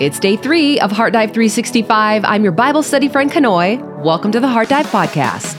It's day three of Heart Dive 365. I'm your Bible study friend, Kanoe. Welcome to the Heart Dive Podcast.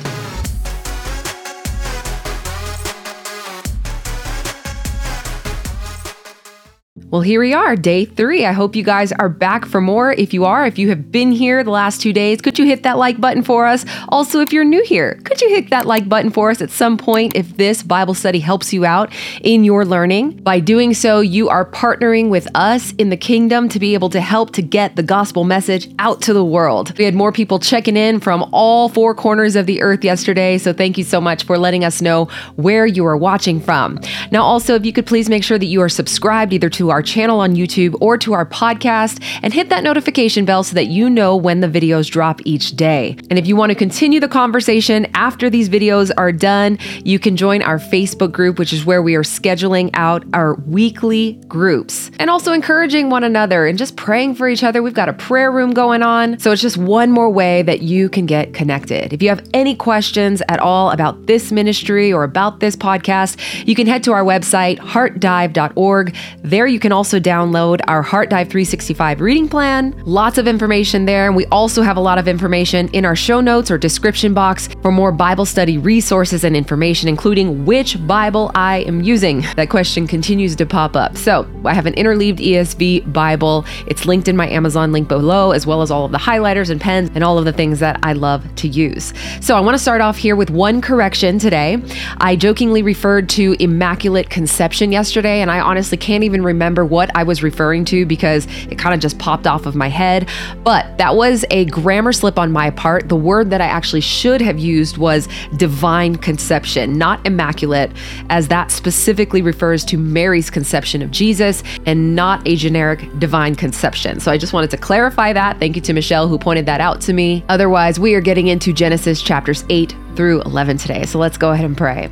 Well, here we are, day three. I hope you guys are back for more. If you are, if you have been here the last two days, could you hit that like button for us? Also, if you're new here, could you hit that like button for us at some point if this Bible study helps you out in your learning? By doing so, you are partnering with us in the kingdom to be able to help to get the gospel message out to the world. We had more people checking in from all four corners of the earth yesterday, so thank you so much for letting us know where you are watching from. Now, also, if you could please make sure that you are subscribed either to our our channel on YouTube or to our podcast and hit that notification bell so that you know when the videos drop each day. And if you want to continue the conversation after these videos are done, you can join our Facebook group, which is where we are scheduling out our weekly groups and also encouraging one another and just praying for each other. We've got a prayer room going on. So it's just one more way that you can get connected. If you have any questions at all about this ministry or about this podcast, you can head to our website, heartdive.org. There you can can also download our Heart Dive 365 reading plan. Lots of information there. And we also have a lot of information in our show notes or description box for more Bible study resources and information, including which Bible I am using. That question continues to pop up. So I have an interleaved ESV Bible. It's linked in my Amazon link below, as well as all of the highlighters and pens and all of the things that I love to use. So I want to start off here with one correction today. I jokingly referred to Immaculate Conception yesterday, and I honestly can't even remember remember what I was referring to because it kind of just popped off of my head. But that was a grammar slip on my part. The word that I actually should have used was divine conception, not immaculate, as that specifically refers to Mary's conception of Jesus and not a generic divine conception. So I just wanted to clarify that. Thank you to Michelle who pointed that out to me. Otherwise, we are getting into Genesis chapters 8 through 11 today. So let's go ahead and pray.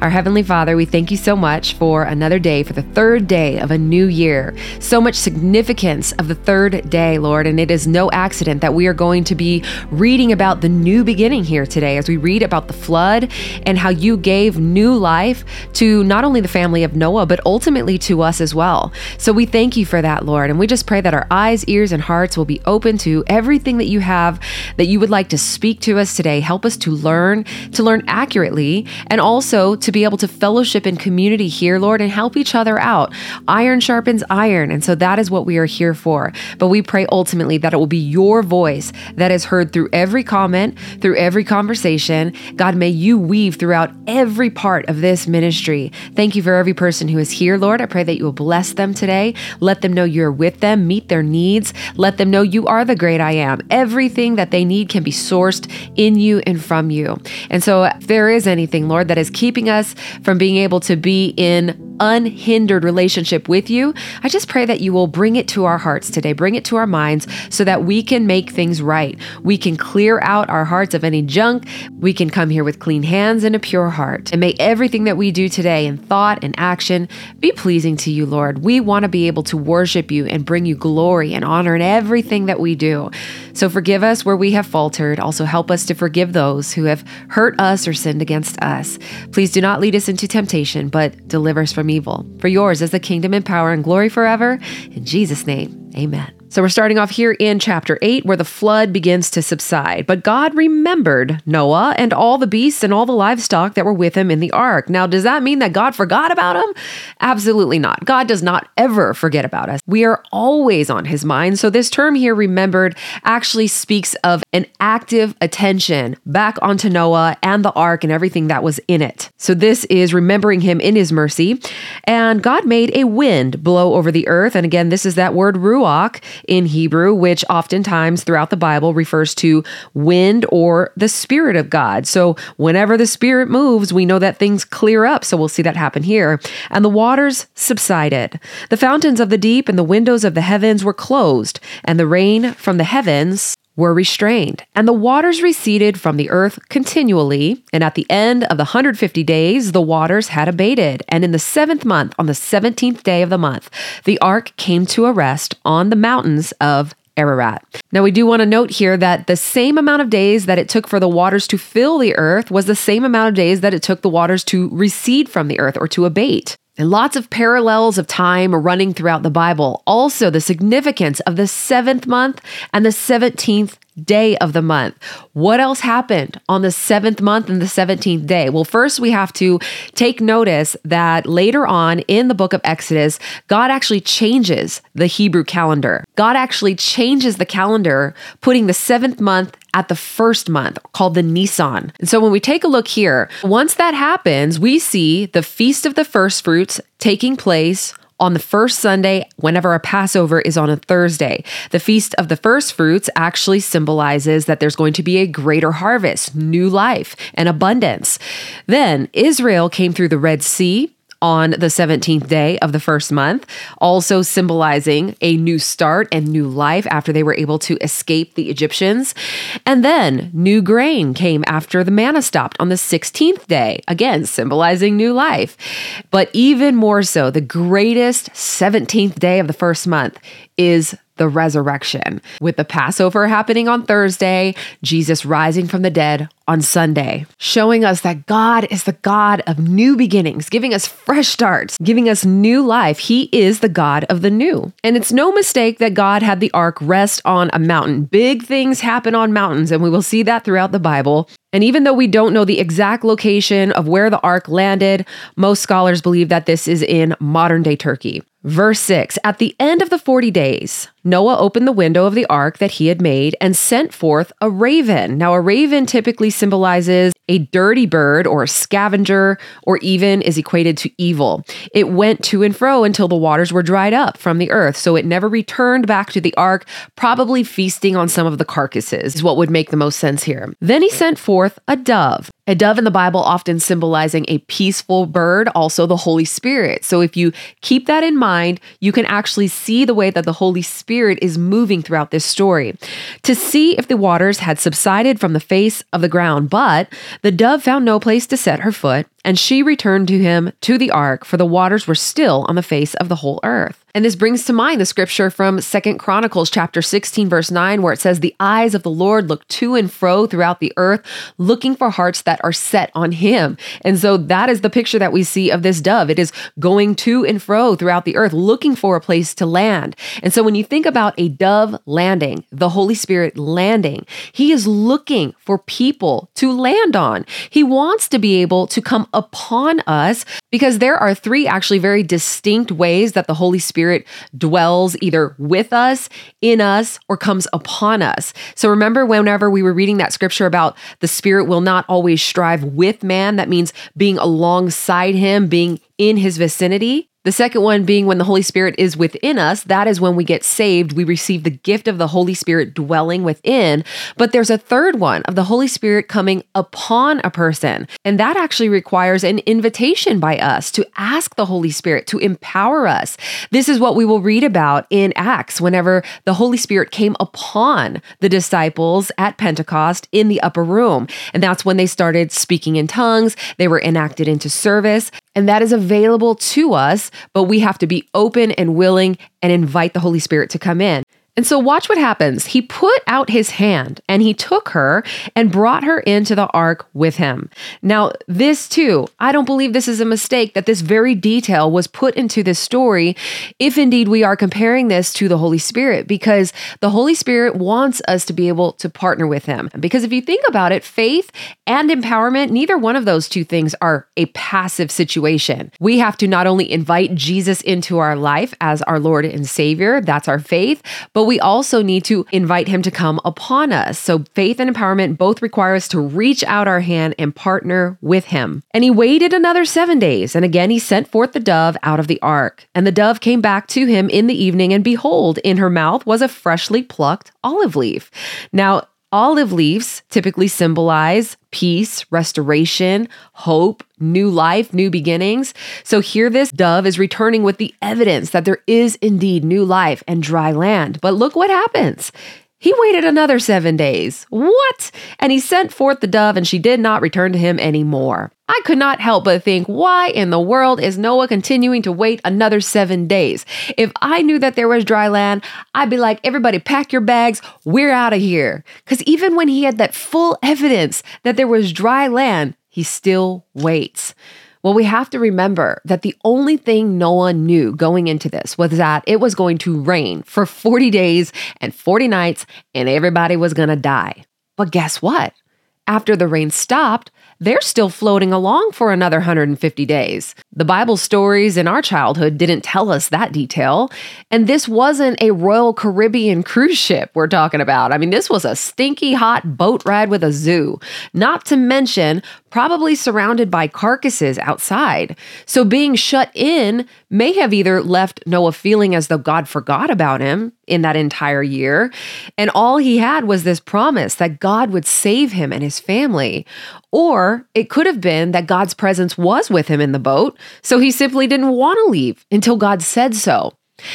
Our Heavenly Father, we thank you so much for another day, for the third day of a new year. So much significance of the third day, Lord. And it is no accident that we are going to be reading about the new beginning here today as we read about the flood and how you gave new life to not only the family of Noah, but ultimately to us as well. So we thank you for that, Lord. And we just pray that our eyes, ears, and hearts will be open to everything that you have that you would like to speak to us today. Help us to learn to learn accurately, and also to be able to fellowship in community here, Lord, and help each other out. Iron sharpens iron. And so that is what we are here for. But we pray ultimately that it will be your voice that is heard through every comment, through every conversation. God, may you weave throughout every part of this ministry. Thank you for every person who is here, Lord. I pray that you will bless them today. Let them know you're with them, meet their needs. Let them know you are the great I am. Everything that they need can be sourced in you and from you. And so, if there is anything, Lord, that is keeping us from being able to be in unhindered relationship with you, I just pray that you will bring it to our hearts today, bring it to our minds so that we can make things right. We can clear out our hearts of any junk. We can come here with clean hands and a pure heart. And may everything that we do today in thought and action be pleasing to you, Lord. We want to be able to worship you and bring you glory and honor in everything that we do. So forgive us where we have faltered. Also help us to forgive those who have hurt us or sinned against us. Please do not lead us into temptation, but deliver us from evil. For yours is the kingdom and power and glory forever. In Jesus' name, amen. So we're starting off here in chapter 8 where the flood begins to subside. But God remembered Noah and all the beasts and all the livestock that were with him in the ark. Now, does that mean that God forgot about him? Absolutely not. God does not ever forget about us. We are always on his mind. So this term here, remembered, actually speaks of an active attention back onto Noah and the ark and everything that was in it. So this is remembering him in his mercy. And God made a wind blow over the earth. And again, this is that word ruach in Hebrew, which oftentimes throughout the Bible refers to wind or the Spirit of God. So whenever the Spirit moves, we know that things clear up. So we'll see that happen here. And the waters subsided. The fountains of the deep and the windows of the heavens were closed, and the rain from the heavens were restrained, and the waters receded from the earth continually. And at the end of the 150 days, the waters had abated. And in the seventh month, on the 17th day of the month, the ark came to a rest on the mountains of Ararat. Now, we do want to note here that the same amount of days that it took for the waters to fill the earth was the same amount of days that it took the waters to recede from the earth or to abate. And lots of parallels of time running throughout the Bible. Also, the significance of the seventh month and the 17th day of the month. What else happened on the seventh month and the 17th day? Well, first we have to take notice that later on in the book of Exodus, God actually changes the Hebrew calendar. God actually changes the calendar, putting the seventh month at the first month called the Nisan. And so when we take a look here, once that happens, we see the Feast of the First Fruits taking place on the first Sunday whenever a Passover is on a Thursday. The Feast of the First Fruits actually symbolizes that there's going to be a greater harvest, new life, and abundance. Then Israel came through the Red Sea on the 17th day of the first month, also symbolizing a new start and new life after they were able to escape the Egyptians. And then new grain came after the manna stopped on the 16th day, again, symbolizing new life. But even more so, the greatest 17th day of the first month is the resurrection. With the Passover happening on Thursday, Jesus rising from the dead on Sunday, showing us that God is the God of new beginnings, giving us fresh starts, giving us new life. He is the God of the new. And it's no mistake that God had the ark rest on a mountain. Big things happen on mountains, and we will see that throughout the Bible. And even though we don't know the exact location of where the ark landed, most scholars believe that this is in modern day Turkey. Verse 6 At the end of the 40 days, Noah opened the window of the ark that he had made and sent forth a raven. Now, a raven typically symbolizes a dirty bird or a scavenger, or even is equated to evil. It went to and fro until the waters were dried up from the earth, so it never returned back to the ark, probably feasting on some of the carcasses, is what would make the most sense here. Then he sent forth a dove. A dove in the Bible often symbolizing a peaceful bird, also the Holy Spirit. So if you keep that in mind, you can actually see the way that the Holy Spirit is moving throughout this story. To see if the waters had subsided from the face of the ground, but the dove found no place to set her foot, and she returned to him to the ark, for the waters were still on the face of the whole earth. And this brings to mind the scripture from Second Chronicles chapter 16 verse 9 where it says the eyes of the Lord look to and fro throughout the earth looking for hearts that are set on him. And so that is the picture that we see of this dove. It is going to and fro throughout the earth looking for a place to land. And so when you think about a dove landing, the Holy Spirit landing, he is looking for people to land on. He wants to be able to come upon us because there are three actually very distinct ways that the Holy Spirit dwells either with us, in us, or comes upon us. So remember, whenever we were reading that scripture about the Spirit will not always strive with man, that means being alongside him, being in his vicinity. The second one being when the Holy Spirit is within us, that is when we get saved. We receive the gift of the Holy Spirit dwelling within. But there's a third one of the Holy Spirit coming upon a person. And that actually requires an invitation by us to ask the Holy Spirit to empower us. This is what we will read about in Acts whenever the Holy Spirit came upon the disciples at Pentecost in the upper room. And that's when they started speaking in tongues, they were enacted into service. And that is available to us, but we have to be open and willing and invite the Holy Spirit to come in. And so, watch what happens. He put out his hand and he took her and brought her into the ark with him. Now, this too, I don't believe this is a mistake that this very detail was put into this story, if indeed we are comparing this to the Holy Spirit, because the Holy Spirit wants us to be able to partner with him. Because if you think about it, faith and empowerment, neither one of those two things are a passive situation. We have to not only invite Jesus into our life as our Lord and Savior, that's our faith, but we also need to invite him to come upon us. So faith and empowerment both require us to reach out our hand and partner with him. And he waited another seven days, and again he sent forth the dove out of the ark. And the dove came back to him in the evening, and behold, in her mouth was a freshly plucked olive leaf. Now, Olive leaves typically symbolize peace, restoration, hope, new life, new beginnings. So here this dove is returning with the evidence that there is indeed new life and dry land. But look what happens. He waited another seven days. What? And he sent forth the dove, and she did not return to him any more. I could not help but think, why in the world is Noah continuing to wait another seven days? If I knew that there was dry land, I'd be like, everybody pack your bags, we're out of here. Because even when he had that full evidence that there was dry land, he still waits. Well, we have to remember that the only thing Noah knew going into this was that it was going to rain for 40 days and 40 nights and everybody was going to die. But guess what? After the rain stopped, they're still floating along for another 150 days. The Bible stories in our childhood didn't tell us that detail. And this wasn't a Royal Caribbean cruise ship we're talking about. I mean, this was a stinky hot boat ride with a zoo, not to mention probably surrounded by carcasses outside. So being shut in may have either left Noah feeling as though God forgot about him in that entire year, and all he had was this promise that God would save him and his family, or it could have been that God's presence was with him in the boat, so he simply didn't want to leave until God said so.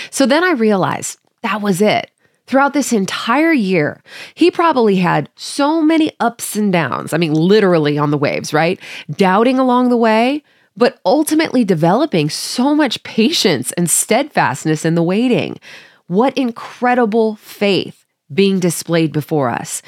So then I realized that was it. Throughout this entire year, he probably had so many ups and downs. I mean, literally on the waves, right? Doubting along the way, but ultimately developing so much patience and steadfastness in the waiting. What incredible faith being displayed before us.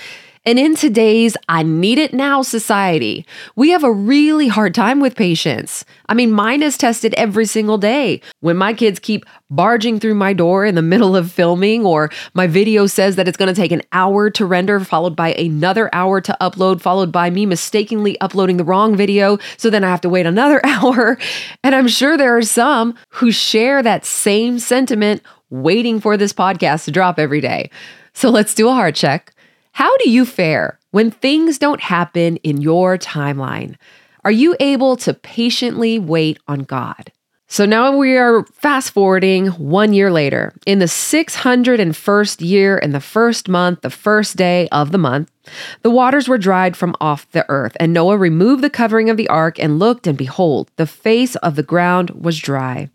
And in today's I need it now society, we have a really hard time with patience. I mean, mine is tested every single day. When my kids keep barging through my door in the middle of filming, or my video says that it's going to take an hour to render, followed by another hour to upload, followed by me mistakenly uploading the wrong video. So then I have to wait another hour. And I'm sure there are some who share that same sentiment waiting for this podcast to drop every day. So let's do a heart check. How do you fare when things don't happen in your timeline? Are you able to patiently wait on God? So now we are fast forwarding one year later. In the 601st year, in the first month, the first day of the month, the waters were dried from off the earth, and Noah removed the covering of the ark and looked, and behold, the face of the ground was dry.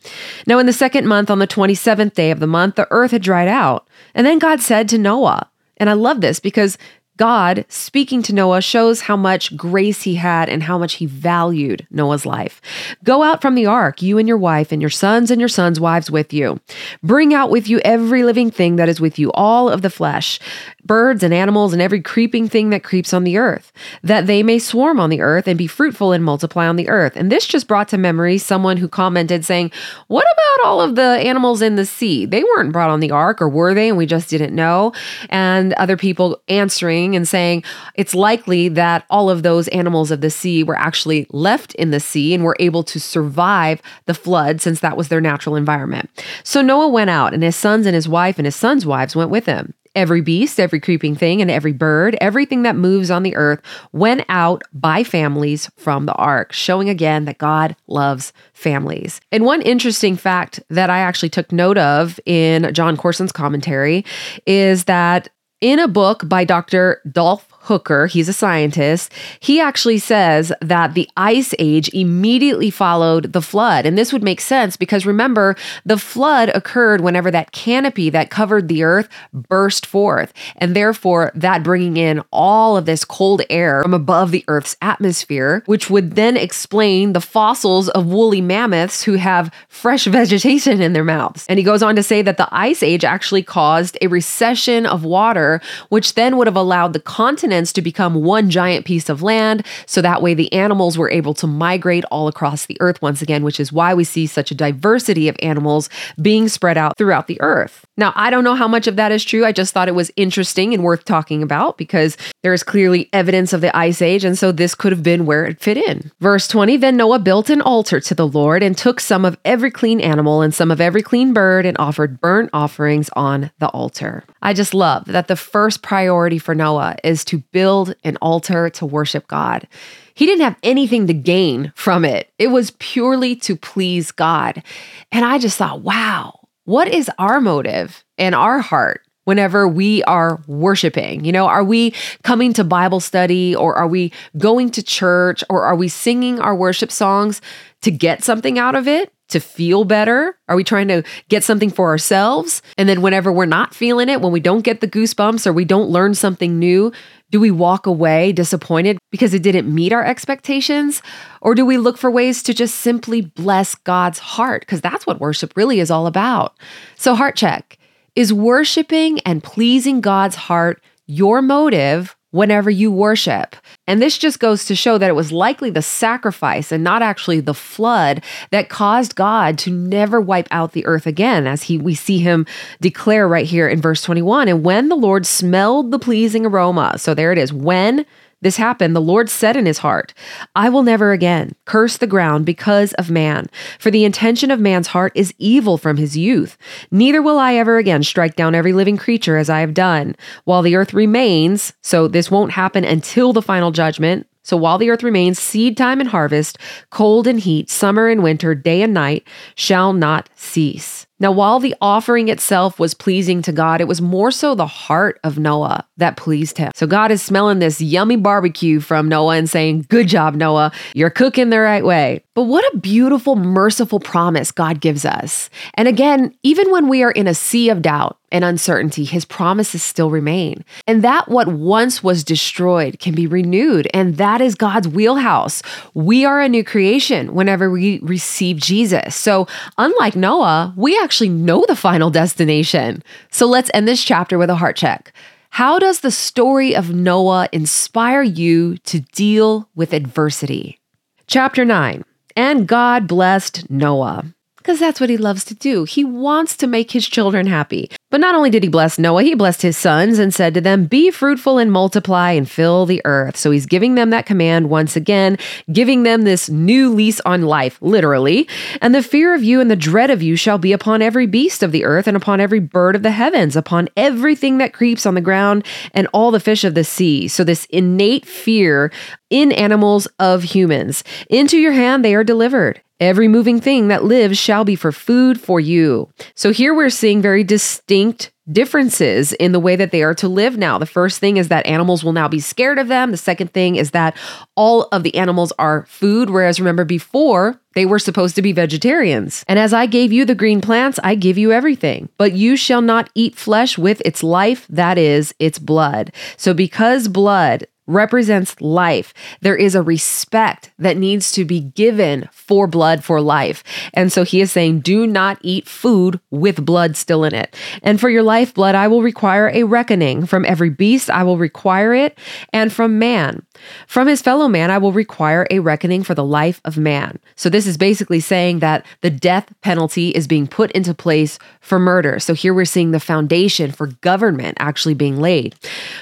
Now, in the second month, on the 27th day of the month, the earth had dried out. And then God said to Noah, and I love this because God speaking to Noah shows how much grace he had and how much he valued Noah's life. Go out from the ark, you and your wife, and your sons and your sons' wives with you. Bring out with you every living thing that is with you, all of the flesh, birds and animals, and every creeping thing that creeps on the earth, that they may swarm on the earth and be fruitful and multiply on the earth. And this just brought to memory someone who commented saying, What about all of the animals in the sea? They weren't brought on the ark, or were they? And we just didn't know. And other people answering, and saying it's likely that all of those animals of the sea were actually left in the sea and were able to survive the flood since that was their natural environment. So Noah went out, and his sons and his wife and his sons' wives went with him. Every beast, every creeping thing, and every bird, everything that moves on the earth went out by families from the ark, showing again that God loves families. And one interesting fact that I actually took note of in Jon Courson's commentary is that in a book by Dr. Dolph Hooker, he's a scientist, he actually says that the ice age immediately followed the flood. And this would make sense because remember, the flood occurred whenever that canopy that covered the earth burst forth. And therefore, that bringing in all of this cold air from above the earth's atmosphere, which would then explain the fossils of woolly mammoths who have fresh vegetation in their mouths. And he goes on to say that the ice age actually caused a recession of water, which then would have allowed the continent continents to become one giant piece of land. So that way the animals were able to migrate all across the earth once again, which is why we see such a diversity of animals being spread out throughout the earth. Now, I don't know how much of that is true. I just thought it was interesting and worth talking about because there is clearly evidence of the ice age, and so this could have been where it fit in. Verse 20 Then Noah built an altar to the Lord and took some of every clean animal and some of every clean bird and offered burnt offerings on the altar. I just love that the first priority for Noah is to build an altar to worship God. He didn't have anything to gain from it, it was purely to please God. And I just thought, wow what is our motive and our heart whenever we are worshiping? You know, are we coming to Bible study or are we going to church or are we singing our worship songs to get something out of it? To feel better? Are we trying to get something for ourselves? And then, whenever we're not feeling it, when we don't get the goosebumps or we don't learn something new, do we walk away disappointed because it didn't meet our expectations? Or do we look for ways to just simply bless God's heart? Because that's what worship really is all about. So, heart check is worshiping and pleasing God's heart your motive whenever you worship. And this just goes to show that it was likely the sacrifice and not actually the flood that caused God to never wipe out the earth again, as he we see him declare right here in verse 21. And when the Lord smelled the pleasing aroma, so there it is, when this happened, the Lord said in his heart, I will never again curse the ground because of man, for the intention of man's heart is evil from his youth. Neither will I ever again strike down every living creature as I have done. While the earth remains, so this won't happen until the final judgment, so while the earth remains, seed time and harvest, cold and heat, summer and winter, day and night shall not cease. Now, while the offering itself was pleasing to God, it was more so the heart of Noah that pleased him. So God is smelling this yummy barbecue from Noah and saying, Good job, Noah. You're cooking the right way. But what a beautiful, merciful promise God gives us. And again, even when we are in a sea of doubt and uncertainty, his promises still remain. And that what once was destroyed can be renewed. And that is God's wheelhouse. We are a new creation whenever we receive Jesus. So, unlike Noah, we actually actually know the final destination. So let's end this chapter with a heart check. How does the story of Noah inspire you to deal with adversity? Chapter 9 And God blessed Noah because that's what he loves to do. He wants to make his children happy. But not only did he bless Noah, he blessed his sons and said to them, Be fruitful and multiply and fill the earth. So he's giving them that command once again, giving them this new lease on life, literally. And the fear of you and the dread of you shall be upon every beast of the earth and upon every bird of the heavens, upon everything that creeps on the ground and all the fish of the sea. So this innate fear in animals of humans. Into your hand they are delivered. Every moving thing that lives shall be for food for you. So here we're seeing very distinct differences in the way that they are to live now. The first thing is that animals will now be scared of them. The second thing is that all of the animals are food, whereas remember before, they were supposed to be vegetarians. And as I gave you the green plants, I give you everything. But you shall not eat flesh with its life, that is, its blood. So because blood represents life. There is a respect that needs to be given for blood for life. And so he is saying, do not eat food with blood still in it. And for your lifeblood, I will require a reckoning. From every beast, I will require it. And from man, from his fellow man, I will require a reckoning for the life of man. So this is basically saying that the death penalty is being put into place for murder. So here we're seeing the foundation for government actually being laid.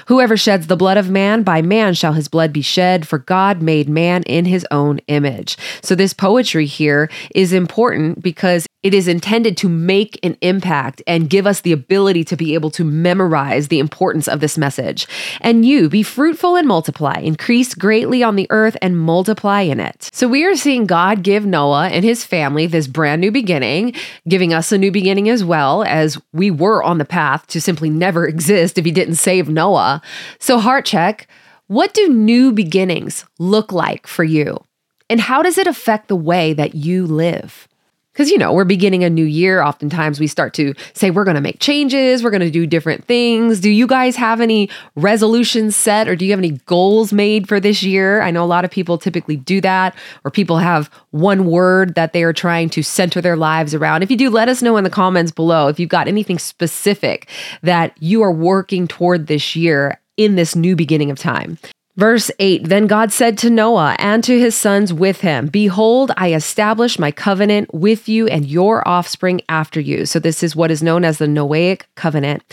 Whoever sheds the blood of man, by man shall his blood be shed, for God made man in his own image. So, this poetry here is important because it is intended to make an impact and give us the ability to be able to memorize the importance of this message. And you, be fruitful and multiply, increase greatly on the earth and multiply in it. So we are seeing God give Noah and his family this brand new beginning, giving us a new beginning as well, as we were on the path to simply never exist if he didn't save Noah. So, heart check what do new beginnings look like for you? And how does it affect the way that you live? Because, you know, we're beginning a new year. Oftentimes we start to say we're going to make changes, we're going to do different things. Do you guys have any resolutions set or do you have any goals made for this year? I know a lot of people typically do that, or people have one word that they are trying to center their lives around. If you do, let us know in the comments below if you've got anything specific that you are working toward this year in this new beginning of time. Verse 8 Then God said to Noah and to his sons with him, Behold, I establish my covenant with you and your offspring after you. So, this is what is known as the Noahic covenant.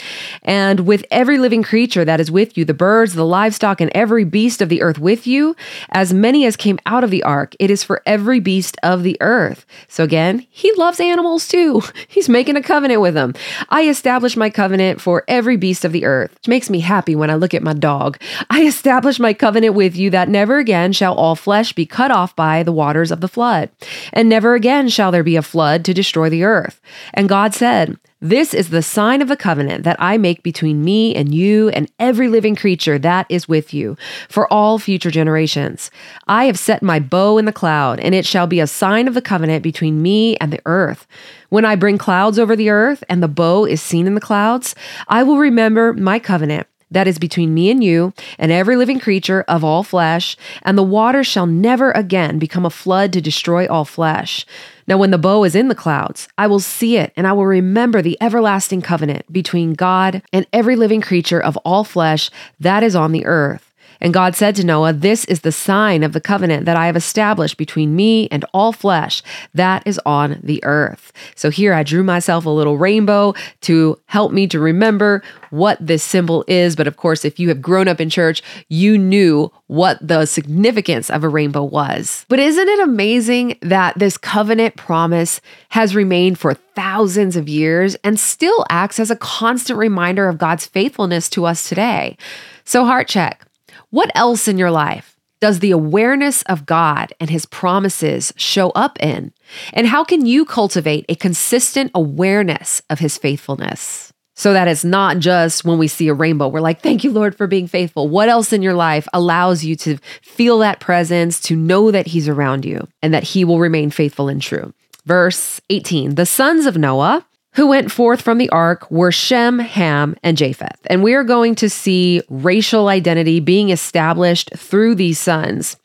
And with every living creature that is with you, the birds, the livestock, and every beast of the earth with you, as many as came out of the ark, it is for every beast of the earth. So, again, he loves animals too. He's making a covenant with them. I establish my covenant for every beast of the earth, which makes me happy when I look at my dog. I establish my my covenant with you that never again shall all flesh be cut off by the waters of the flood, and never again shall there be a flood to destroy the earth. And God said, this is the sign of the covenant that I make between me and you and every living creature that is with you for all future generations. I have set my bow in the cloud, and it shall be a sign of the covenant between me and the earth. When I bring clouds over the earth and the bow is seen in the clouds, I will remember my covenant that is between me and you and every living creature of all flesh, and the water shall never again become a flood to destroy all flesh. Now, when the bow is in the clouds, I will see it, and I will remember the everlasting covenant between God and every living creature of all flesh that is on the earth. And God said to Noah, This is the sign of the covenant that I have established between me and all flesh that is on the earth. So here I drew myself a little rainbow to help me to remember what this symbol is. But of course, if you have grown up in church, you knew what the significance of a rainbow was. But isn't it amazing that this covenant promise has remained for thousands of years and still acts as a constant reminder of God's faithfulness to us today? So, heart check what else in your life does the awareness of God and his promises show up in? And how can you cultivate a consistent awareness of his faithfulness? So that it's not just when we see a rainbow, we're like, thank you, Lord, for being faithful. What else in your life allows you to feel that presence, to know that He's around you and that He will remain faithful and true? Verse 18 The sons of Noah who went forth from the ark were Shem, Ham, and Japheth. And we are going to see racial identity being established through these sons.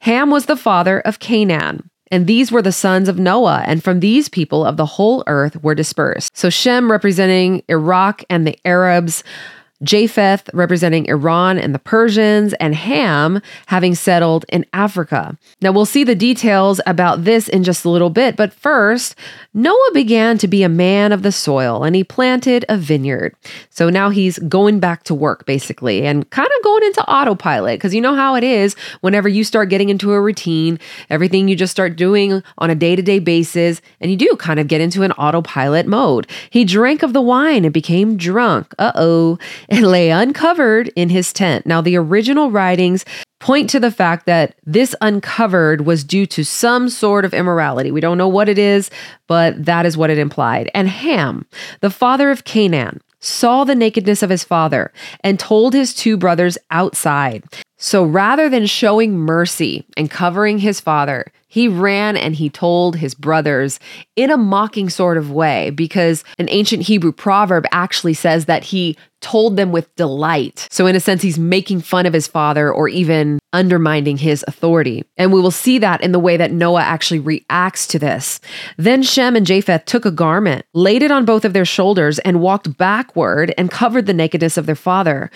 Ham was the father of Canaan. And these were the sons of Noah, and from these people of the whole earth were dispersed. So Shem representing Iraq and the Arabs, Japheth representing Iran and the Persians, and Ham having settled in Africa. Now, we'll see the details about this in just a little bit, but first, Noah began to be a man of the soil and he planted a vineyard. So now he's going back to work, basically, and kind of going into autopilot because you know how it is whenever you start getting into a routine, everything you just start doing on a day to day basis, and you do kind of get into an autopilot mode. He drank of the wine and became drunk. Uh oh and lay uncovered in his tent. Now, the original writings point to the fact that this uncovered was due to some sort of immorality. We don't know what it is, but that is what it implied. And Ham, the father of Canaan, saw the nakedness of his father and told his two brothers outside. So rather than showing mercy and covering his father, he ran and he told his brothers in a mocking sort of way because an ancient Hebrew proverb actually says that he told them with delight. So, in a sense, he's making fun of his father or even undermining his authority. And we will see that in the way that Noah actually reacts to this. Then Shem and Japheth took a garment, laid it on both of their shoulders, and walked backward and covered the nakedness of their father.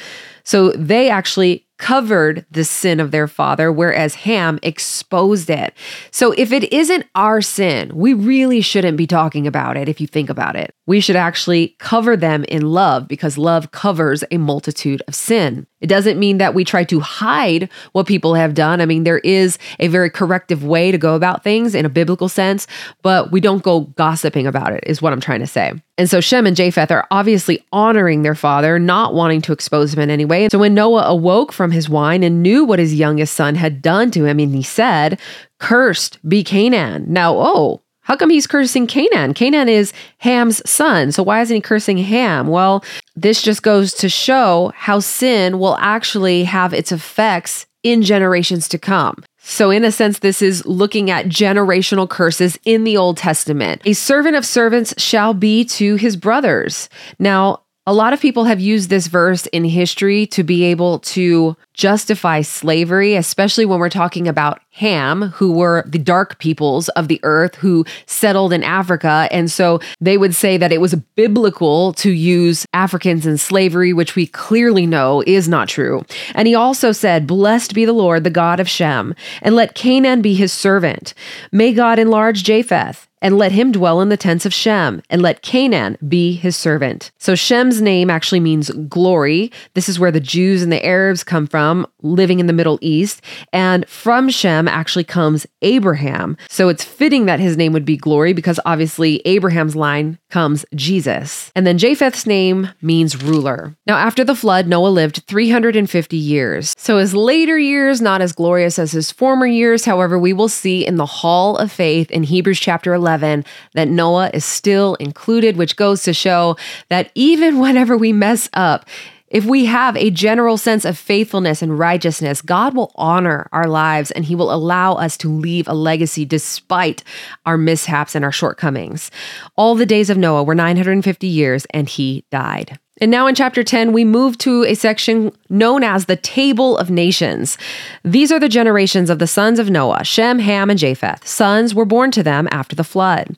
So, they actually covered the sin of their father, whereas Ham exposed it. So if it isn't our sin, we really shouldn't be talking about it if you think about it. We should actually cover them in love because love covers a multitude of sin. It doesn't mean that we try to hide what people have done. I mean, there is a very corrective way to go about things in a biblical sense, but we don't go gossiping about it, is what I'm trying to say. And so Shem and Japheth are obviously honoring their father, not wanting to expose him in any way. And so when Noah awoke from his wine and knew what his youngest son had done to him, and he said, Cursed be Canaan. Now, oh, how come he's cursing Canaan? Canaan is Ham's son. So why isn't he cursing Ham? Well, this just goes to show how sin will actually have its effects in generations to come. So, in a sense, this is looking at generational curses in the Old Testament. A servant of servants shall be to his brothers. Now, a lot of people have used this verse in history to be able to justify slavery, especially when we're talking about Ham, who were the dark peoples of the earth who settled in Africa. And so they would say that it was biblical to use Africans in slavery, which we clearly know is not true. And he also said, Blessed be the Lord, the God of Shem, and let Canaan be his servant. May God enlarge Japheth and let him dwell in the tents of Shem, and let Canaan be his servant. So Shem's name actually means glory. This is where the Jews and the Arabs come from, living in the Middle East. And from Shem actually comes Abraham. So it's fitting that his name would be glory because obviously Abraham's line comes Jesus. And then Japheth's name means ruler. Now, after the flood, Noah lived 350 years. So his later years, not as glorious as his former years. However, we will see in the hall of faith in Hebrews chapter 11 11 that Noah is still included, which goes to show that even whenever we mess up, if we have a general sense of faithfulness and righteousness, God will honor our lives and He will allow us to leave a legacy despite our mishaps and our shortcomings. All the days of Noah were 950 years and he died. And now in chapter 10, we move to a section known as the Table of Nations. These are the generations of the sons of Noah Shem, Ham, and Japheth. Sons were born to them after the flood.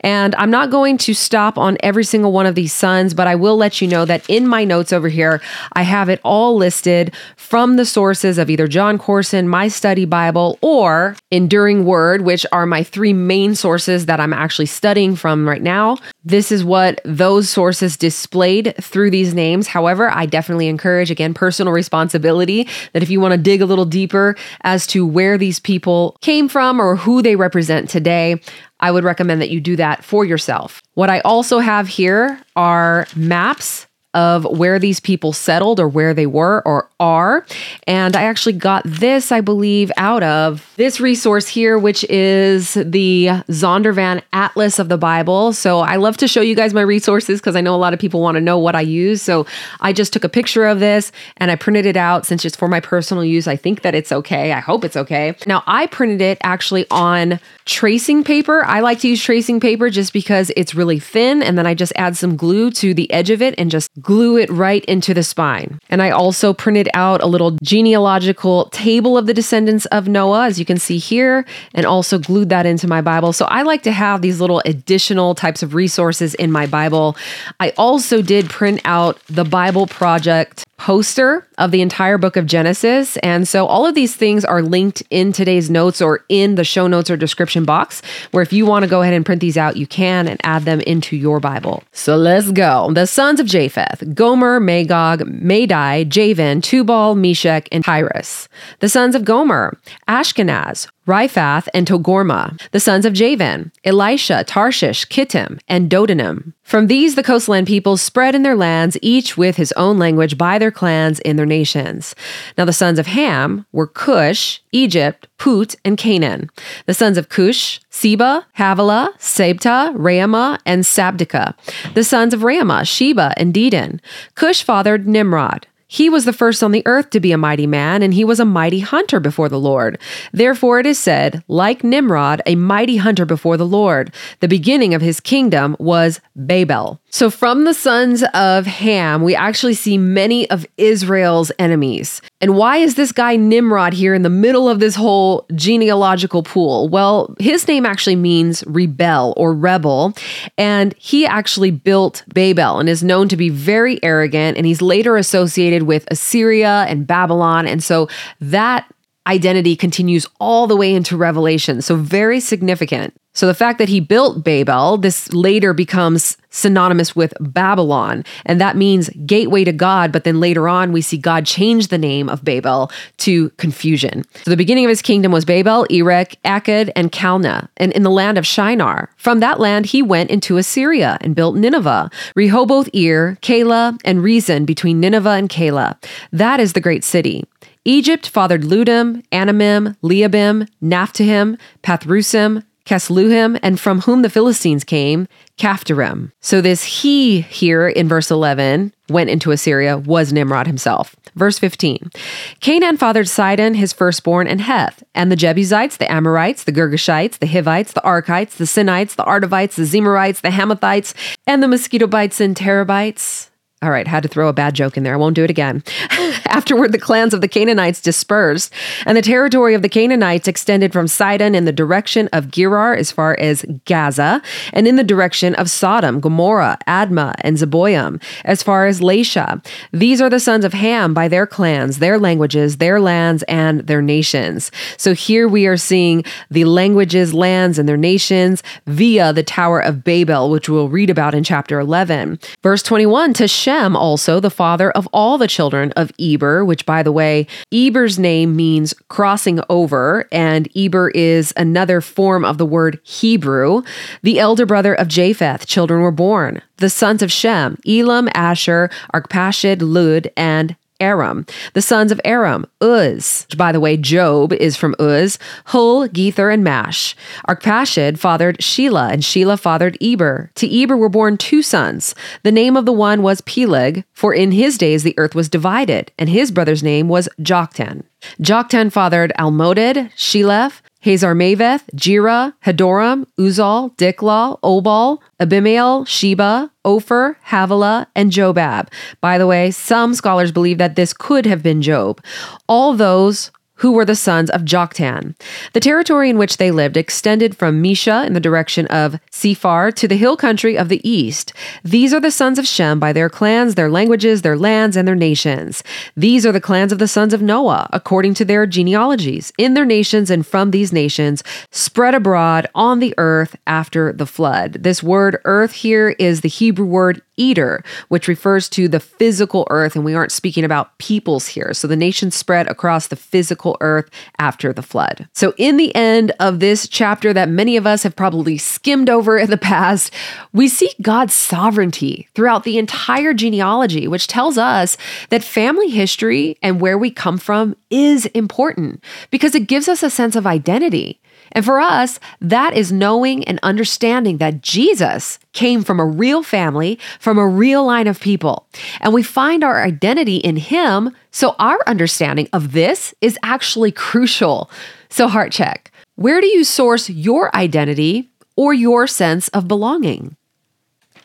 And I'm not going to stop on every single one of these sons, but I will let you know that in my notes over here, I have it all listed from the sources of either Jon Courson, My Study Bible, or Enduring Word, which are my three main sources that I'm actually studying from right now. This is what those sources displayed through these names. However, I definitely encourage, again, personal responsibility that if you want to dig a little deeper as to where these people came from or who they represent today, I would recommend that you do that for yourself. What I also have here are maps of where these people settled or where they were or are. And I actually got this, I believe, out of this resource here, which is the Zondervan Atlas of the Bible. So I love to show you guys my resources because I know a lot of people want to know what I use. So I just took a picture of this and I printed it out since it's for my personal use. I think that it's okay. I hope it's okay. Now, I printed it actually on tracing paper. I like to use tracing paper just because it's really thin and then I just add some glue to the edge of it and just glue it right into the spine. And I also printed out a little genealogical table of the descendants of Noah, as you can see here, and also glued that into my Bible. So I like to have these little additional types of resources in my Bible. I also did print out the Bible Project poster of the entire book of Genesis. And so all of these things are linked in today's notes or in the show notes or description box, where if you want to go ahead and print these out, you can and add them into your Bible. So let's go. The sons of Japheth Gomer, Magog, Madai, Javan, Tubal, Meshech, and Tiras. The sons of Gomer Ashkenaz, Riphath, and Togarmah, the sons of Javan, Elisha, Tarshish, Kittim, and Dodanim. From these, the coastland peoples spread in their lands, each with his own language by their clans in their nations. Now the sons of Ham were Cush, Egypt, Put, and Canaan. The sons of Cush, Seba, Havilah, Sabta, Raamah, and Sabteca. The sons of Raamah, Sheba, and Dedan. Cush fathered Nimrod. He was the first on the earth to be a mighty man, and he was a mighty hunter before the Lord. Therefore it is said, like Nimrod, a mighty hunter before the Lord. The beginning of his kingdom was Babel. So from the sons of Ham, we actually see many of Israel's enemies. And why is this guy Nimrod here in the middle of this whole genealogical pool? Well, his name actually means rebel or rebel, and he actually built Babel and is known to be very arrogant, and he's later associated with Assyria and Babylon. And so that identity continues all the way into Revelation. So, very significant. So, the fact that he built Babel, this later becomes synonymous with Babylon, and that means gateway to God. But then later on, we see God change the name of Babel to confusion. So, the beginning of his kingdom was Babel, Erech, Akkad, and Calneh, and in the land of Shinar. From that land, he went into Assyria and built Nineveh, Rehoboth Ir, Calah, and Resen between Nineveh and Calah. That is the great city. Egypt fathered Ludim, Anamim, Lehabim, Naphtuhim, Pathrusim, Casluhim, and from whom the Philistines came, Caphtorim. So this he here in verse 11 went into Assyria was Nimrod himself. Verse 15 Canaan fathered Sidon, his firstborn, and Heth, and the Jebusites, the Amorites, the Girgashites, the Hivites, the Arkites, the Sinites, the Ardavites, the Zemarites, the Hamathites, and the Mosquitobites and Terabites. All right, had to throw a bad joke in there. I won't do it again. Afterward, the clans of the Canaanites dispersed, and the territory of the Canaanites extended from Sidon in the direction of Gerar as far as Gaza, and in the direction of Sodom, Gomorrah, Admah, and Zeboim, as far as Lasha. These are the sons of Ham by their clans, their languages, their lands, and their nations. So here we are seeing the languages, lands, and their nations via the Tower of Babel, which we'll read about in chapter 11. Verse 21 to Shem, also the father of all the children of Eber, which, by the way, Eber's name means crossing over, and Eber is another form of the word Hebrew. The elder brother of Japheth, children were born. The sons of Shem, Elam, Asher, Arpachshad, Lud, and Aram. The sons of Aram, Uz. By the way, Job is from Uz, Hul, Gether, and Mash. Arpachshad fathered Shelah, and Shelah fathered Eber. To Eber were born two sons. The name of the one was Peleg, for in his days the earth was divided, and his brother's name was Joktan. Joktan fathered Almodad, Sheleph, Hazarmaveth, Jerah, Hadoram, Uzal, Diklah, Obal, Abimael, Sheba, Ophir, Havilah, and Jobab. By the way, some scholars believe that this could have been Job. All those who were the sons of Joktan. The territory in which they lived extended from Mesha in the direction of Sephar to the hill country of the east. These are the sons of Shem by their clans, their languages, their lands, and their nations. These are the clans of the sons of Noah, according to their genealogies, in their nations and from these nations, spread abroad on the earth after the flood. This word earth here is the Hebrew word eretz, which refers to the physical earth, and we aren't speaking about peoples here. So the nation spread across the physical earth after the flood. So, in the end of this chapter that many of us have probably skimmed over in the past, we see God's sovereignty throughout the entire genealogy, which tells us that family history and where we come from is important because it gives us a sense of identity. And for us, that is knowing and understanding that Jesus came from a real family, from a real line of people. And we find our identity in him. So our understanding of this is actually crucial. So, heart check where do you source your identity or your sense of belonging?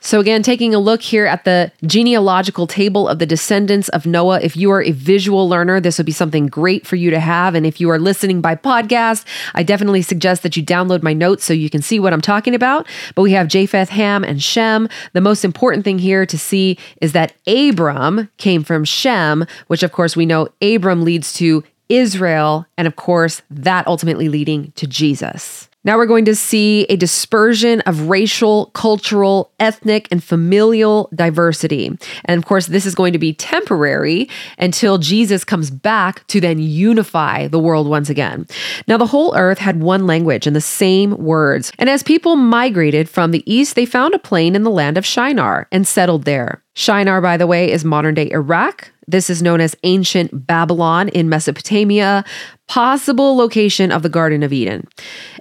So, again, taking a look here at the genealogical table of the descendants of Noah. If you are a visual learner, this would be something great for you to have. And if you are listening by podcast, I definitely suggest that you download my notes so you can see what I'm talking about. But we have Japheth, Ham, and Shem. The most important thing here to see is that Abram came from Shem, which, of course, we know Abram leads to Israel, and of course, that ultimately leading to Jesus. Now we're going to see a dispersion of racial, cultural, ethnic, and familial diversity. And of course, this is going to be temporary until Jesus comes back to then unify the world once again. Now, the whole earth had one language and the same words. And as people migrated from the east, they found a plain in the land of Shinar and settled there. Shinar, by the way, is modern day Iraq. This is known as ancient Babylon in Mesopotamia, possible location of the Garden of Eden.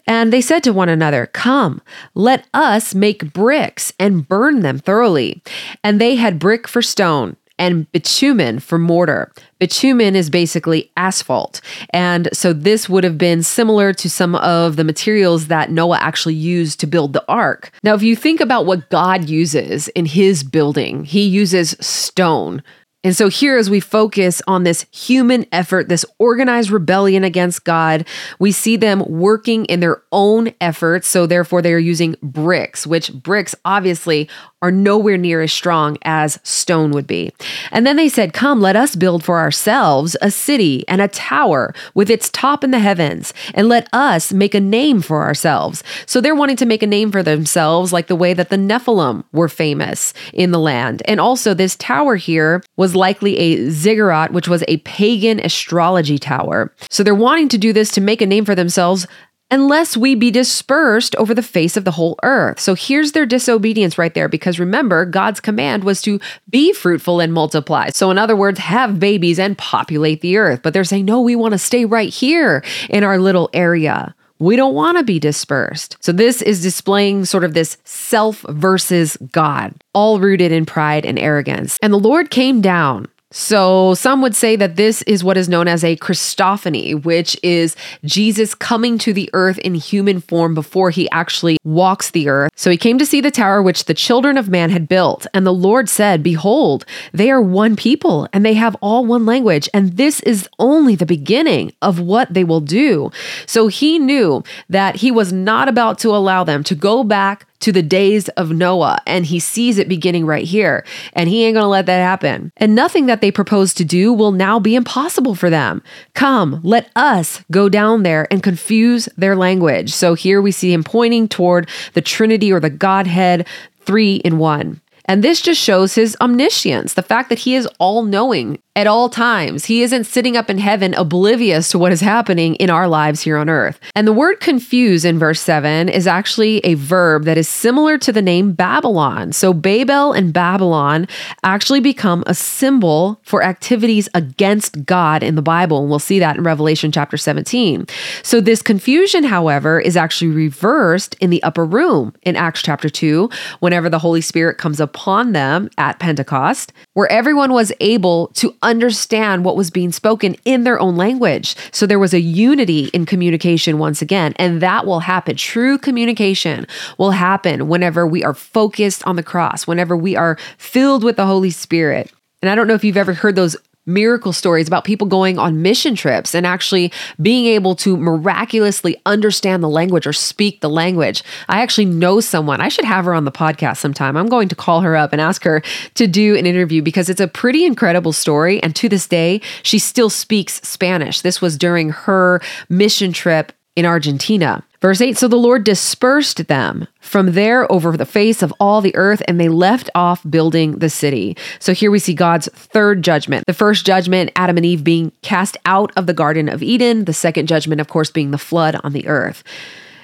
And they said to one another, Come, let us make bricks and burn them thoroughly. And they had brick for stone and bitumen for mortar. Bitumen is basically asphalt. And so this would have been similar to some of the materials that Noah actually used to build the ark. Now, if you think about what God uses in his building, he uses stone and so, here, as we focus on this human effort, this organized rebellion against God, we see them working in their own efforts. So, therefore, they are using bricks, which bricks obviously are nowhere near as strong as stone would be. And then they said, Come, let us build for ourselves a city and a tower with its top in the heavens, and let us make a name for ourselves. So they're wanting to make a name for themselves, like the way that the Nephilim were famous in the land. And also, this tower here was likely a ziggurat, which was a pagan astrology tower. So they're wanting to do this to make a name for themselves unless we be dispersed over the face of the whole earth. So here's their disobedience right there, because remember, God's command was to be fruitful and multiply. So, in other words, have babies and populate the earth. But they're saying, no, we want to stay right here in our little area. We don't want to be dispersed. So, this is displaying sort of this self versus God, all rooted in pride and arrogance. And the Lord came down so, some would say that this is what is known as a Christophany, which is Jesus coming to the earth in human form before he actually walks the earth. So, he came to see the tower which the children of man had built. And the Lord said, Behold, they are one people, and they have all one language. And this is only the beginning of what they will do. So, he knew that he was not about to allow them to go back to the days of Noah, and he sees it beginning right here, and he ain't gonna let that happen. And nothing that they propose to do will now be impossible for them. Come, let us go down there and confuse their language. So here we see him pointing toward the Trinity or the Godhead, three in one. And this just shows his omniscience, the fact that he is all knowing at all times. He isn't sitting up in heaven oblivious to what is happening in our lives here on earth. And the word confuse in verse 7 is actually a verb that is similar to the name Babylon. So Babel and Babylon actually become a symbol for activities against God in the Bible. And we'll see that in Revelation chapter 17. So this confusion, however, is actually reversed in the upper room in Acts chapter 2 whenever the Holy Spirit comes up upon them at Pentecost, where everyone was able to understand what was being spoken in their own language. So there was a unity in communication once again, and that will happen. True communication will happen whenever we are focused on the cross, whenever we are filled with the Holy Spirit. And I don't know if you've ever heard those miracle stories about people going on mission trips and actually being able to miraculously understand the language or speak the language. I actually know someone. I should have her on the podcast sometime. I'm going to call her up and ask her to do an interview because it's a pretty incredible story. And to this day, she still speaks Spanish. This was during her mission trip in Argentina. Verse 8 So the Lord dispersed them from there over the face of all the earth, and they left off building the city. So here we see God's third judgment. The first judgment, Adam and Eve being cast out of the Garden of Eden. The second judgment, of course, being the flood on the earth.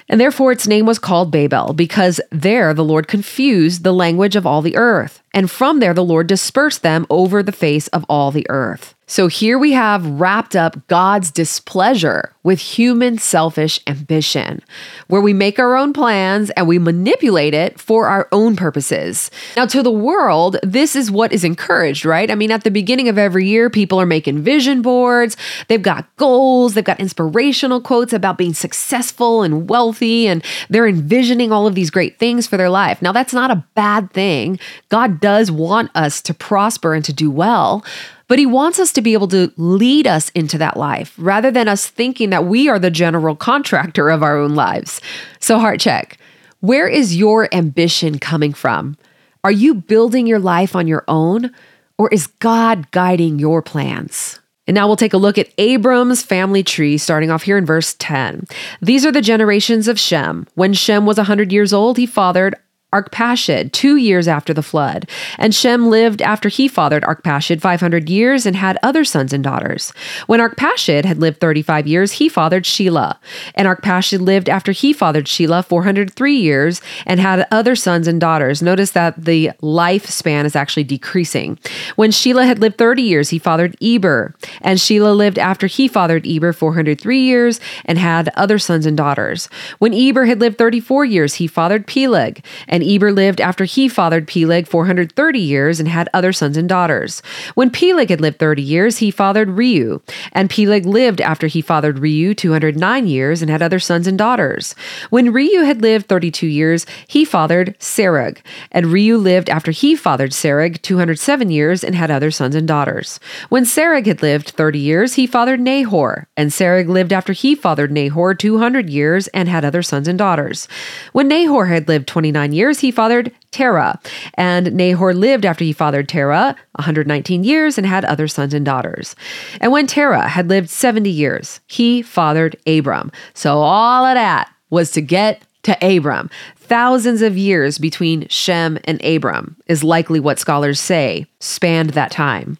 And therefore its name was called Babel, because there the Lord confused the language of all the earth. And from there the Lord dispersed them over the face of all the earth. So here we have wrapped up God's displeasure with human selfish ambition, where we make our own plans and we manipulate it for our own purposes. Now, to the world, this is what is encouraged, right? I mean, at the beginning of every year, people are making vision boards, they've got goals, they've got inspirational quotes about being successful and wealthy, and they're envisioning all of these great things for their life. Now, that's not a bad thing. God does want us to prosper and to do well. But he wants us to be able to lead us into that life rather than us thinking that we are the general contractor of our own lives. So, heart check where is your ambition coming from? Are you building your life on your own, or is God guiding your plans? And now we'll take a look at Abram's family tree, starting off here in verse 10. These are the generations of Shem. When Shem was 100 years old, he fathered Arpachshad two years after the flood. And Shem lived after he fathered Arpachshad 500 years and had other sons and daughters. When Arpachshad had lived 35 years, he fathered Shelah. And Arpachshad lived after he fathered Shelah 403 years and had other sons and daughters. Notice that the lifespan is actually decreasing. When Shelah had lived 30 years, he fathered Eber. And Shelah lived after he fathered Eber 403 years and had other sons and daughters. When Eber had lived 34 years, he fathered Peleg. And and Eber lived after he fathered Peleg 430 years and had other sons and daughters. When Peleg had lived 30 years, he fathered Reu. And Peleg lived after he fathered Reu 209 years and had other sons and daughters. When Reu had lived 32 years, he fathered Serug. And Reu lived after he fathered Serug 207 years and had other sons and daughters. When Serug had lived 30 years, he fathered Nahor. And Serug lived after he fathered Nahor 200 years and had other sons and daughters. When Nahor had lived 29 years, years, he fathered Terah. And Nahor lived after he fathered Terah 119 years and had other sons and daughters. And when Terah had lived 70 years, he fathered Abram. So all of that was to get to Abram. Thousands of years between Shem and Abram is likely what scholars say spanned that time.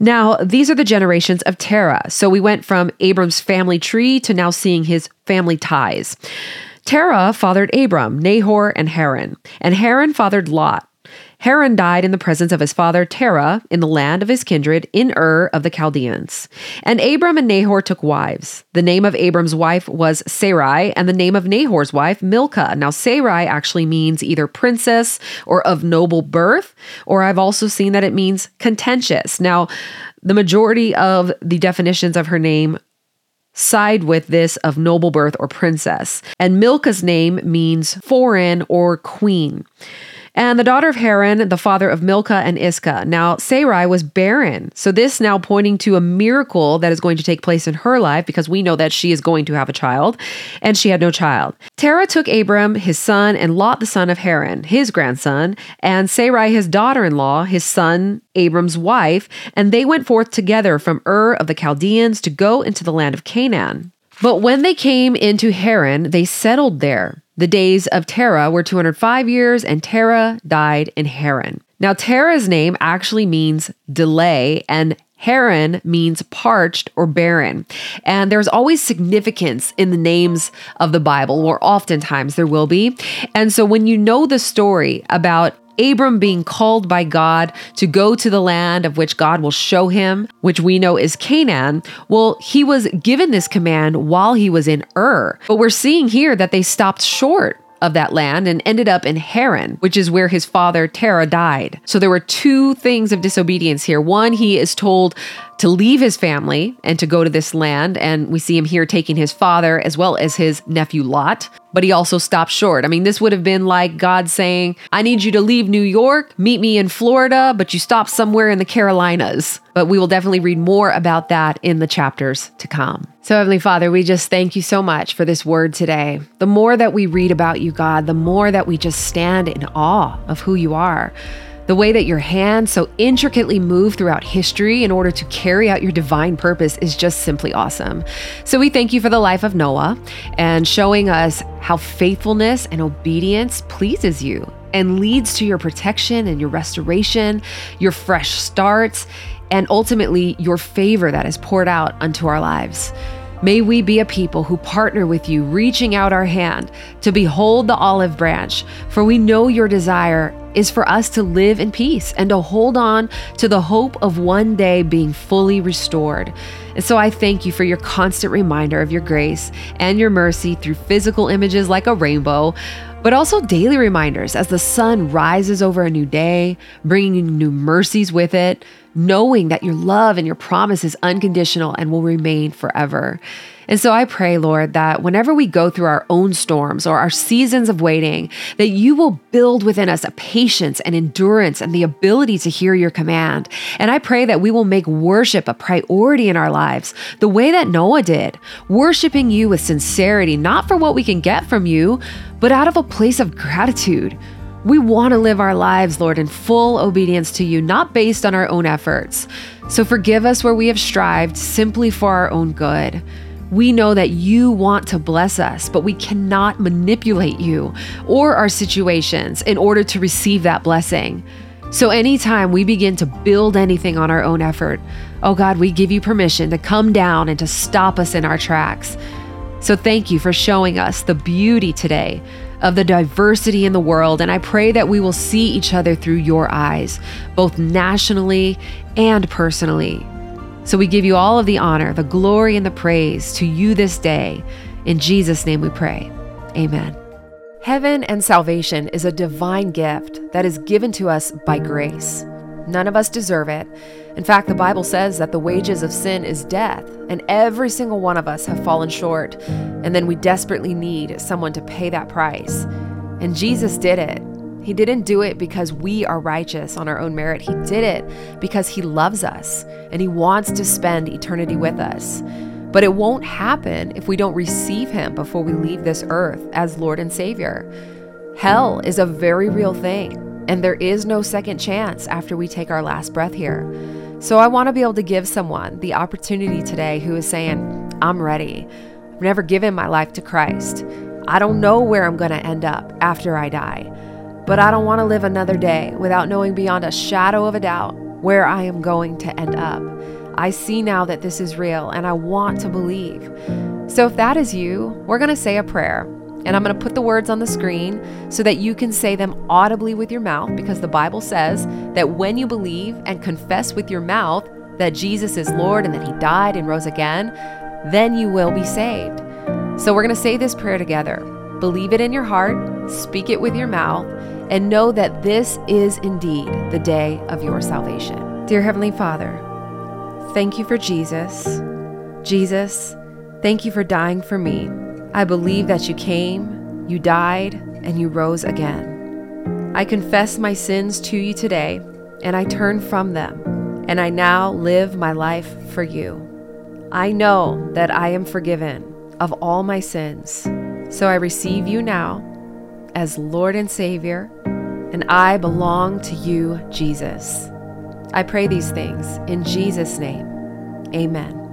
Now, these are the generations of Terah. So we went from Abram's family tree to now seeing his family ties. Terah fathered Abram, Nahor, and Haran, and Haran fathered Lot. Haran died in the presence of his father Terah in the land of his kindred in Ur of the Chaldeans. And Abram and Nahor took wives. The name of Abram's wife was Sarai, and the name of Nahor's wife Milcah. Now, Sarai actually means either princess or of noble birth, or I've also seen that it means contentious. Now, the majority of the definitions of her name side with this of noble birth or princess. And Milcah's name means foreign or queen and the daughter of Haran, the father of Milcah and Iscah. Now, Sarai was barren. So, this now pointing to a miracle that is going to take place in her life because we know that she is going to have a child, and she had no child. Terah took Abram, his son, and Lot, the son of Haran, his grandson, and Sarai, his daughter in law, his son, Abram's wife, and they went forth together from Ur of the Chaldeans to go into the land of Canaan. But when they came into Haran, they settled there. The days of Terah were 205 years, and Terah died in Haran. Now, Terah's name actually means delay, and Haran means parched or barren. And there's always significance in the names of the Bible, or oftentimes there will be. And so when you know the story about Abram being called by God to go to the land of which God will show him, which we know is Canaan. Well, he was given this command while he was in Ur. But we're seeing here that they stopped short of that land and ended up in Haran, which is where his father Terah died. So there were two things of disobedience here. One, he is told to leave his family and to go to this land. And we see him here taking his father as well as his nephew Lot. But he also stopped short. I mean, this would have been like God saying, I need you to leave New York, meet me in Florida, but you stop somewhere in the Carolinas. But we will definitely read more about that in the chapters to come. So, Heavenly Father, we just thank you so much for this word today. The more that we read about you, God, the more that we just stand in awe of who you are. The way that your hands so intricately move throughout history in order to carry out your divine purpose is just simply awesome. So we thank you for the life of Noah and showing us how faithfulness and obedience pleases you and leads to your protection and your restoration, your fresh starts, and ultimately your favor that is poured out unto our lives. May we be a people who partner with you, reaching out our hand to behold the olive branch, for we know your desire is for us to live in peace and to hold on to the hope of one day being fully restored. And so I thank you for your constant reminder of your grace and your mercy through physical images like a rainbow, but also daily reminders as the sun rises over a new day, bringing new mercies with it, knowing that your love and your promise is unconditional and will remain forever. And so I pray, Lord, that whenever we go through our own storms or our seasons of waiting, that you will build within us a patience and endurance and the ability to hear your command. And I pray that we will make worship a priority in our lives, the way that Noah did, worshiping you with sincerity, not for what we can get from you, but out of a place of gratitude. We want to live our lives, Lord, in full obedience to you, not based on our own efforts. So forgive us where we have strived simply for our own good. We know that you want to bless us, but we cannot manipulate you or our situations in order to receive that blessing. So, anytime we begin to build anything on our own effort, oh God, we give you permission to come down and to stop us in our tracks. So, thank you for showing us the beauty today of the diversity in the world. And I pray that we will see each other through your eyes, both nationally and personally. So we give you all of the honor, the glory, and the praise to you this day. In Jesus' name we pray. Amen. Heaven and salvation is a divine gift that is given to us by grace. None of us deserve it. In fact, the Bible says that the wages of sin is death, and every single one of us have fallen short. And then we desperately need someone to pay that price. And Jesus did it. He didn't do it because we are righteous on our own merit. He did it because He loves us and He wants to spend eternity with us. But it won't happen if we don't receive Him before we leave this earth as Lord and Savior. Hell is a very real thing, and there is no second chance after we take our last breath here. So I want to be able to give someone the opportunity today who is saying, I'm ready. I've never given my life to Christ. I don't know where I'm going to end up after I die. But I don't want to live another day without knowing beyond a shadow of a doubt where I am going to end up. I see now that this is real and I want to believe. So if that is you, we're going to say a prayer. And I'm going to put the words on the screen so that you can say them audibly with your mouth because the Bible says that when you believe and confess with your mouth that Jesus is Lord and that He died and rose again, then you will be saved. So we're going to say this prayer together. Believe it in your heart, speak it with your mouth, and know that this is indeed the day of your salvation. Dear Heavenly Father, thank you for Jesus. Jesus, thank you for dying for me. I believe that you came, you died, and you rose again. I confess my sins to you today, and I turn from them, and I now live my life for you. I know that I am forgiven of all my sins, so I receive you now as Lord and Savior, and I belong to you, Jesus. I pray these things in Jesus' name. Amen.